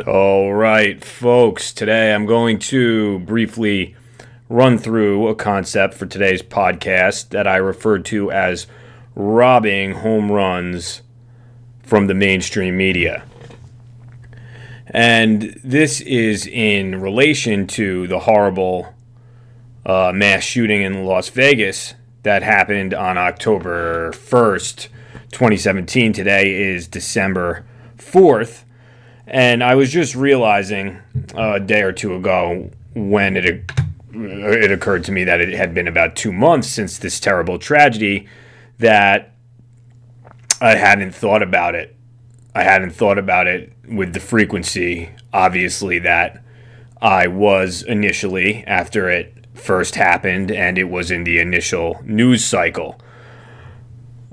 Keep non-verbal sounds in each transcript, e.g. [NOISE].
All right, folks, today I'm going to briefly run through a concept for today's podcast that I referred to as robbing home runs from the mainstream media. And this is in relation to the horrible uh, mass shooting in Las Vegas that happened on October 1st, 2017. Today is December 4th. And I was just realizing a day or two ago when it it occurred to me that it had been about two months since this terrible tragedy that I hadn't thought about it. I hadn't thought about it with the frequency, obviously, that I was initially after it first happened and it was in the initial news cycle.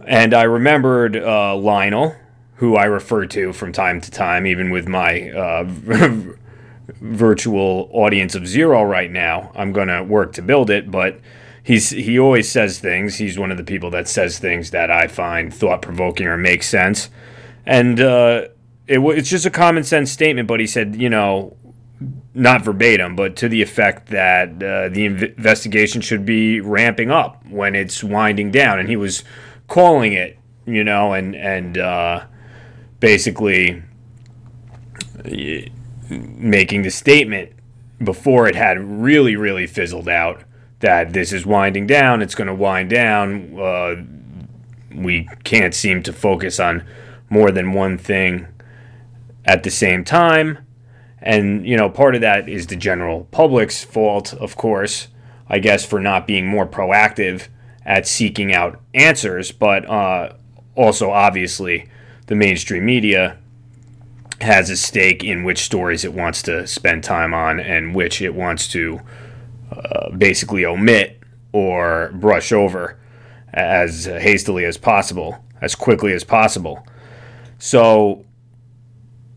And I remembered uh, Lionel, who I refer to from time to time, even with my uh, [LAUGHS] virtual audience of zero right now. I'm going to work to build it, but he's he always says things. He's one of the people that says things that I find thought provoking or make sense, and uh, it, it's just a common sense statement. But he said, you know, not verbatim, but to the effect that uh, the investigation should be ramping up when it's winding down, and he was calling it, you know, and and uh, basically making the statement before it had really, really fizzled out that this is winding down, it's going to wind down. Uh, we can't seem to focus on more than one thing at the same time. And, you know, part of that is the general public's fault, of course, I guess, for not being more proactive at seeking out answers, but uh, also obviously the mainstream media has a stake in which stories it wants to spend time on and which it wants to uh, basically omit or brush over as hastily as possible, as quickly as possible. So,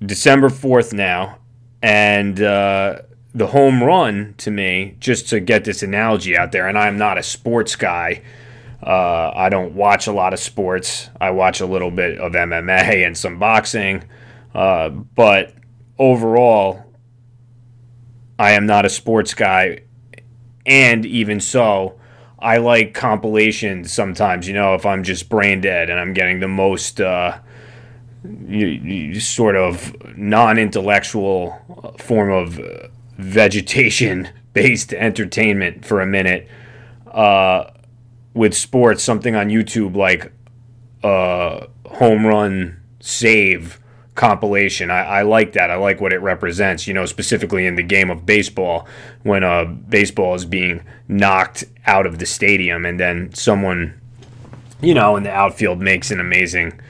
December 4th now, and uh, the home run to me, just to get this analogy out there, and I'm not a sports guy uh, I don't watch a lot of sports. I watch a little bit of MMA and some boxing. Uh, but overall, I am not a sports guy. And even so, I like compilations sometimes, you know, if I'm just brain dead and I'm getting the most uh, you, you sort of non intellectual form of vegetation based [LAUGHS] entertainment for a minute. Uh, with sports something on YouTube like a home run save compilation. I, I, like that. I like what it represents, you know, specifically in the game of baseball when a baseball is being knocked out of the stadium and then someone, you know, in the outfield makes an amazing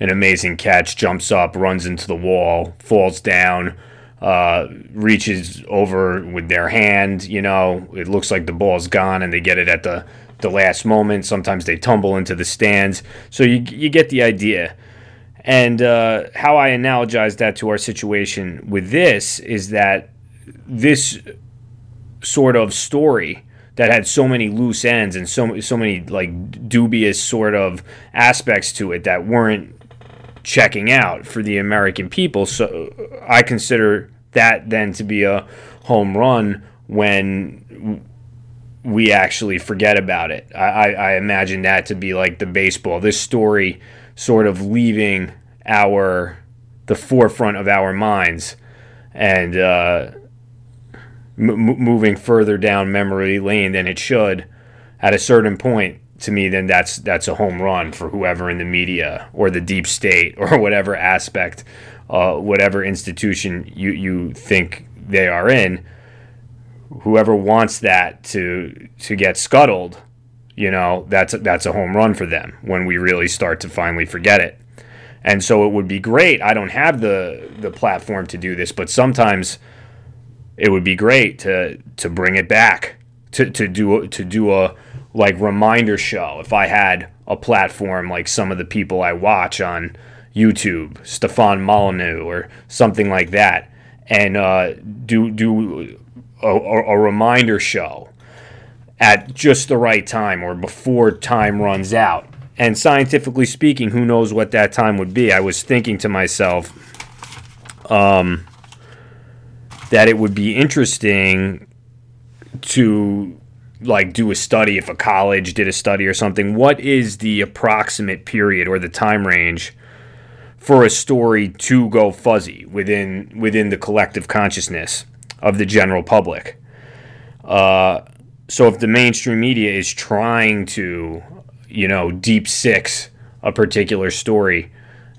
an amazing catch, jumps up, runs into the wall, falls down, uh, reaches over with their hand, you know, it looks like the ball's gone and they get it at the the last moment. Sometimes they tumble into the stands. So you, you get the idea. And uh, how I analogize that to our situation with this is that this sort of story that had so many loose ends and so so many like dubious sort of aspects to it that weren't checking out for the American people. So I consider that then to be a home run when we actually forget about it. I, I, I, imagine that to be like the baseball. This story sort of leaving our the forefront of our minds and uh, m- moving further down memory lane than it should at a certain point. To me, then that's that's a home run for whoever in the media or the deep state or [LAUGHS] whatever aspect, uh, whatever institution you you think they are in whoever wants that to to get scuttled, you know, that's that's a home run for them when we really start to finally forget it. And so it would be great. I don't have the the platform to do this, but sometimes it would be great to to bring it back to to do to do a like reminder show if I had a platform like some of the people I watch on YouTube, Stefan Molyneux or something like that, and uh, do do a, a reminder show at just the right time or before time runs out. And scientifically speaking, who knows what that time would be? I was thinking to myself, um, that it would be interesting to like do a study if a college did a study or something what is the approximate period or the time range for a story to go fuzzy within within the collective consciousness of the general public uh, so if the mainstream media is trying to you know deep six a particular story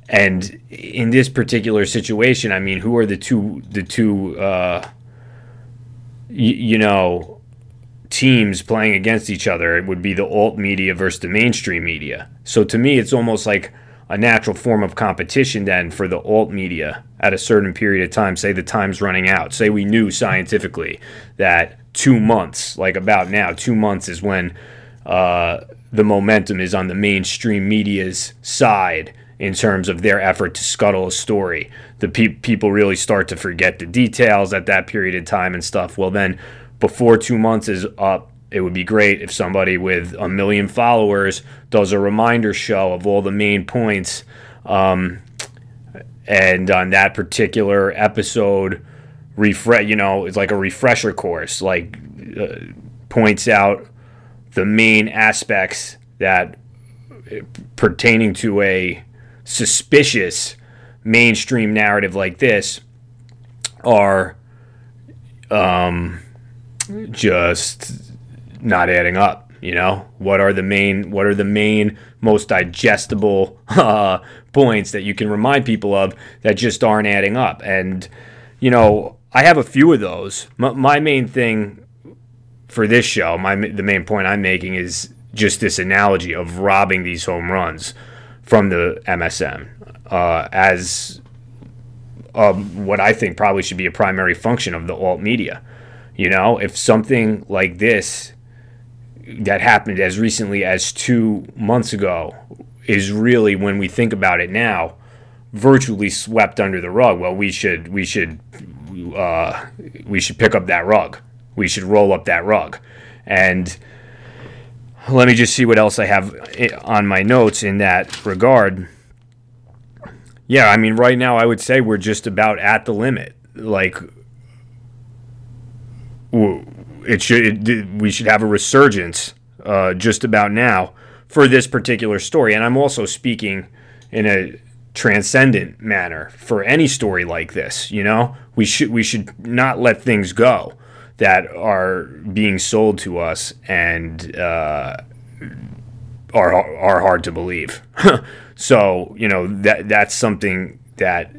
and in this particular situation i mean who are the two the two uh, y- you know teams playing against each other. It would be the alt media versus the mainstream media. So to me, it's almost like a natural form of competition then for the alt media at a certain period of time. Say the time's running out. Say we knew scientifically that two months, like about now, two months is when uh, the momentum is on the mainstream media's side in terms of their effort to scuttle a story. The pe- people really start to forget the details at that period of time and stuff. Well, then before two months is up, it would be great if somebody with a million followers does a reminder show of all the main points. Um, and on that particular episode, refresh, you know, it's like a refresher course, like uh, points out the main aspects that uh, pertaining to a suspicious mainstream narrative like this are um, just not adding up. You know, what are the main what are the main most digestible [LAUGHS] uh, points that you can remind people of that just aren't adding up? And you know, I have a few of those. M- my main thing for this show, my the main point I'm making is just this analogy of robbing these home runs from the MSM uh, as um, what I think probably should be a primary function of the alt media. You know, if something like this that happened as recently as two months ago is really, when we think about it now, virtually swept under the rug. Well, we should we should uh, we should pick up that rug. We should roll up that rug, and let me just see what else I have on my notes in that regard. Yeah, I mean, right now I would say we're just about at the limit. Like it should it, we should have a resurgence uh, just about now for this particular story. And I'm also speaking in a transcendent manner for any story like this. You know, we should we should not let things go that are being sold to us and uh, are are hard to believe. [LAUGHS] so you know that that's something that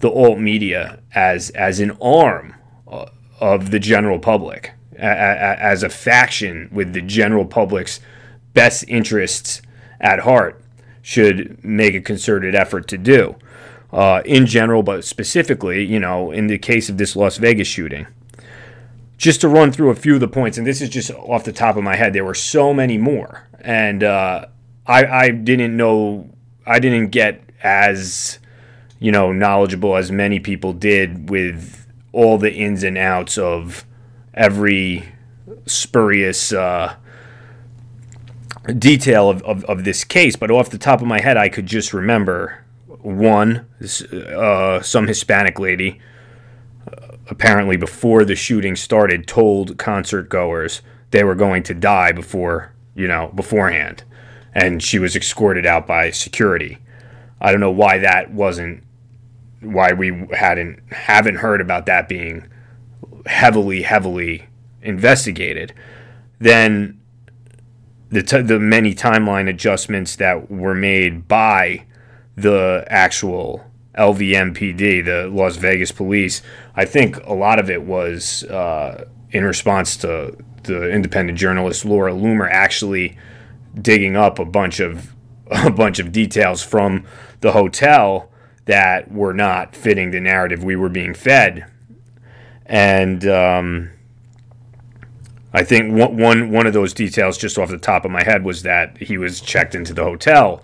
the alt media as as an arm. Uh, of the general public as a faction with the general public's best interests at heart should make a concerted effort to do. Uh, in general, but specifically, you know, in the case of this Las Vegas shooting. Just to run through a few of the points, and this is just off the top of my head, there were so many more. And uh, I, I didn't know, I didn't get as, you know, knowledgeable as many people did with all the ins and outs of every spurious uh, detail of, of, of, this case, but off the top of my head, I could just remember one, uh, some Hispanic lady, uh, apparently before the shooting started, told concert goers they were going to die before, you know, beforehand. And she was escorted out by security. I don't know why that wasn't why we hadn't haven't heard about that being heavily heavily investigated then the t- the many timeline adjustments that were made by the actual LVMPD, the Las Vegas police, I think a lot of it was uh, in response to the independent journalist Laura Loomer actually digging up a bunch of [LAUGHS] a bunch of details from the hotel that were not fitting the narrative we were being fed. And um, I think one, one, one of those details, just off the top of my head, was that he was checked into the hotel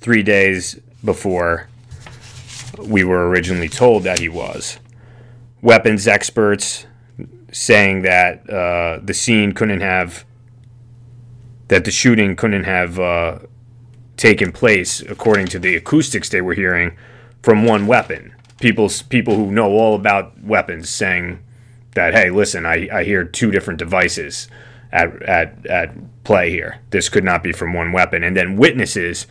three days before we were originally told that he was. Weapons experts saying that uh, the scene couldn't have, that the shooting couldn't have uh, taken place according to the acoustics they were hearing from one weapon, people people who know all about weapons saying that hey, listen, I, I hear two different devices at at at play here. This could not be from one weapon. And then witnesses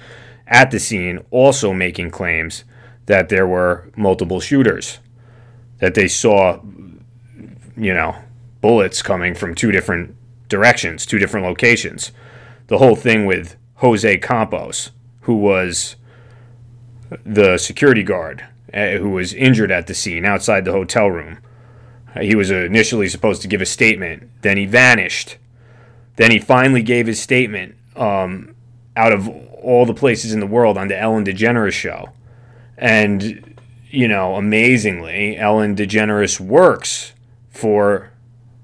at the scene also making claims that there were multiple shooters, that they saw, you know, bullets coming from two different directions, two different locations. The whole thing with Jose Campos, who was the security guard uh, who was injured at the scene outside the hotel room. He was initially supposed to give a statement, then he vanished. Then he finally gave his statement um, out of all the places in the world on the Ellen DeGeneres show. And, you know, amazingly, Ellen DeGeneres works for,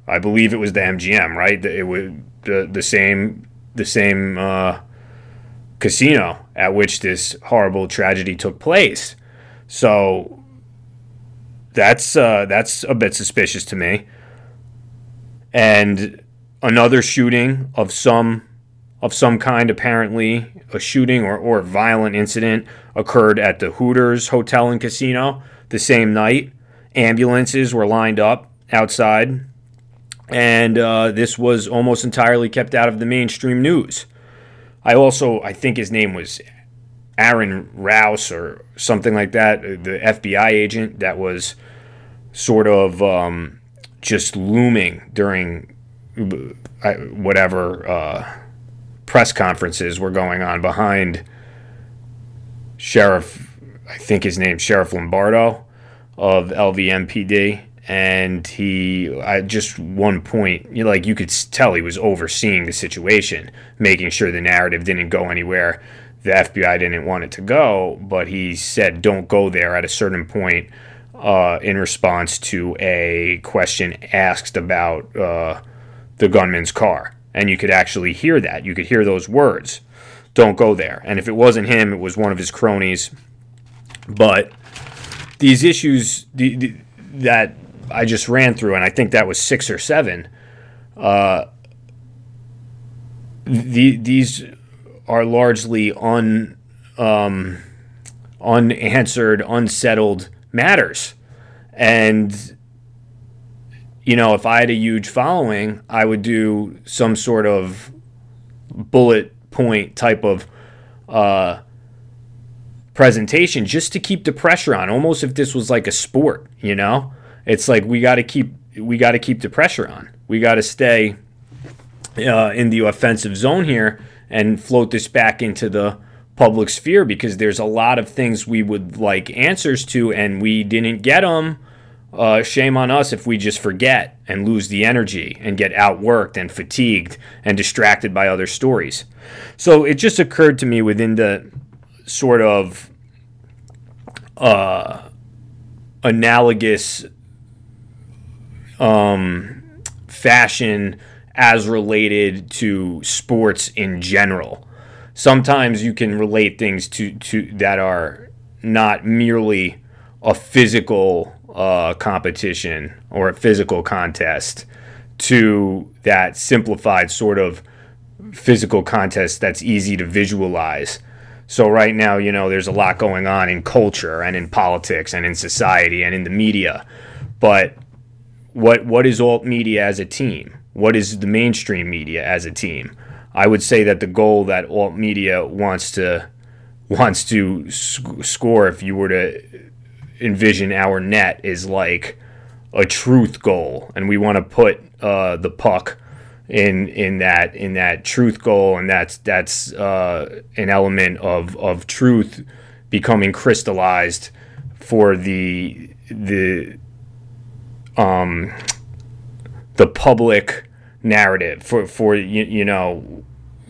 I believe it was the MGM, right? It was the, the same, the same uh, casino at which this horrible tragedy took place. So that's uh, that's a bit suspicious to me. And another shooting of some of some kind, apparently a shooting or, or violent incident occurred at the Hooters Hotel and Casino the same night. Ambulances were lined up outside, and uh, this was almost entirely kept out of the mainstream news. I also, I think his name was Aaron Rouse or something like that, the FBI agent that was sort of um, just looming during uh, whatever uh, press conferences were going on behind Sheriff, I think his name Sheriff Lombardo of LVMPD, and he at just one point, you like you could tell he was overseeing the situation, making sure the narrative didn't go anywhere the FBI didn't want it to go, but he said don't go there at a certain point uh, in response to a question asked about uh, the gunman's car. And you could actually hear that. You could hear those words don't go there. And if it wasn't him, it was one of his cronies. But these issues the, the, that I just ran through, and I think that was six or seven, uh, the, these are largely un, um, unanswered, unsettled matters. And, you know, if I had a huge following, I would do some sort of bullet point type of uh, presentation just to keep the pressure on, almost if this was like a sport, you know? It's like we got to keep we got to keep the pressure on. We got to stay uh, in the offensive zone here and float this back into the public sphere because there's a lot of things we would like answers to and we didn't get them. Uh, shame on us if we just forget and lose the energy and get outworked and fatigued and distracted by other stories. So it just occurred to me within the sort of uh, analogous um, fashion as related to sports in general. Sometimes you can relate things to, to that are not merely a physical uh, competition or a physical contest to that simplified sort of physical contest that's easy to visualize. So right now, you know, there's a lot going on in culture and in politics and in society and in the media. But what what is alt media as a team? what is the mainstream media as a team. I would say that the goal that alt media wants to wants to sc- score, if you were to envision our net, is like a truth goal, and we want to put uh, the puck in in that in that truth goal, and that's that's uh, an element of of truth becoming crystallized for the the um the public narrative for for you, you know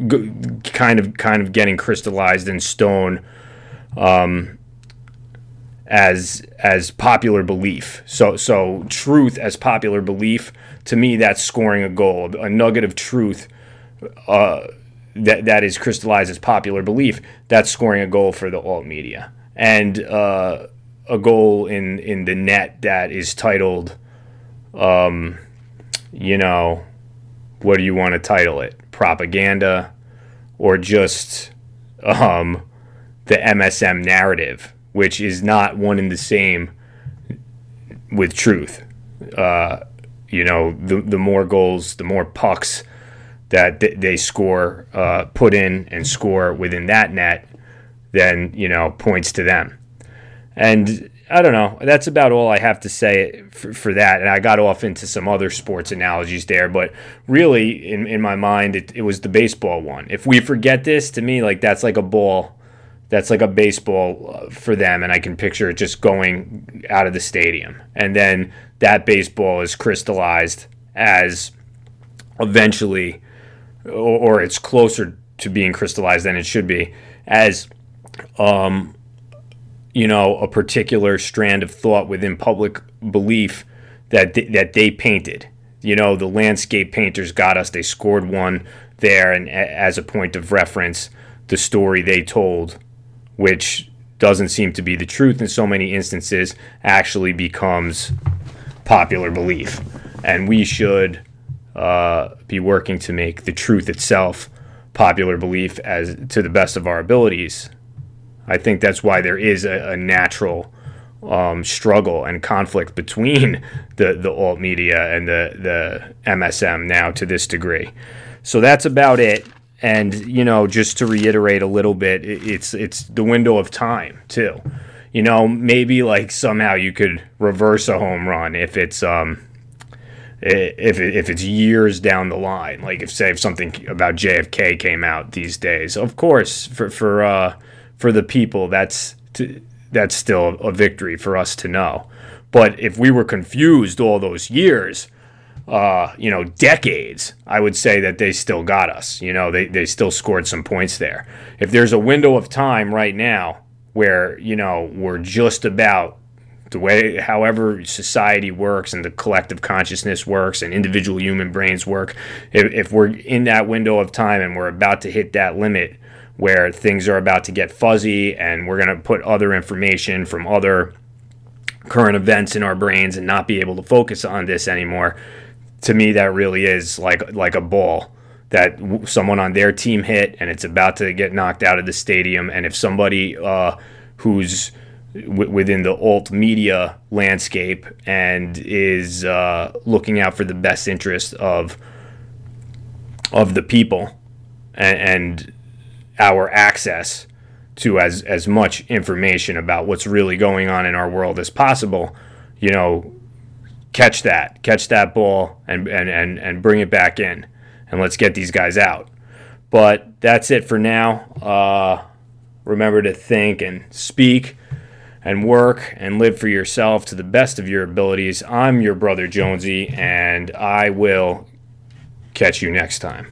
g- kind of kind of getting crystallized in stone um, as as popular belief. So so truth as popular belief to me that's scoring a goal, a nugget of truth uh, that that is crystallized as popular belief. That's scoring a goal for the alt media and uh, a goal in in the net that is titled um, you know, what do you want to title it? Propaganda or just um, the MSM narrative, which is not one and the same with truth. Uh, you know, the the more goals, the more pucks that th- they score, uh, put in and score within that net, then you know points to them. And I don't know. That's about all I have to say for, for that. And I got off into some other sports analogies there, but really, in, in my mind, it, it was the baseball one. If we forget this, to me, like that's like a ball, that's like a baseball uh, for them, and I can picture it just going out of the stadium, and then that baseball is crystallized as eventually, or, or it's closer to being crystallized than it should be, as um, you know, a particular strand of thought within public belief that th- that they painted. You know, the landscape painters got us. They scored one there, and a- as a point of reference, the story they told, which doesn't seem to be the truth in so many instances, actually becomes popular belief, and we should uh, be working to make the truth itself popular belief as to the best of our abilities I think that's why there is a, a natural um, struggle and conflict between [LAUGHS] the, the alt media and the, the MSM now to this degree. So that's about it. And you know, just to reiterate a little bit, it's it's the window of time too. You know, maybe like somehow you could reverse a home run if it's um, if if it's years down the line. Like if say if something about JFK came out these days, of course for for uh, for the people, that's to, that's still a victory for us to know. But if we were confused all those years, uh, you know, decades, I would say that they still got us. You know, they, they still scored some points there. If there's a window of time right now where, you know, we're just about the way, however, society works and the collective consciousness works and individual human brains work, if, if we're in that window of time and we're about to hit that limit, where things are about to get fuzzy and we're going to put other information from other current events in our brains and not be able to focus on this anymore. To me that really is like like a ball that someone on their team hit and it's about to get knocked out of the stadium. And if somebody uh, who's w- within the alt media landscape and is uh, looking out for the best interest of of the people and, and our access to as as much information about what's really going on in our world as possible, you know, catch that, catch that ball and and and, and bring it back in and let's get these guys out. But that's it for now. Uh, remember to think and speak and work and live for yourself to the best of your abilities. I'm your brother Jonesy, and I will catch you next time.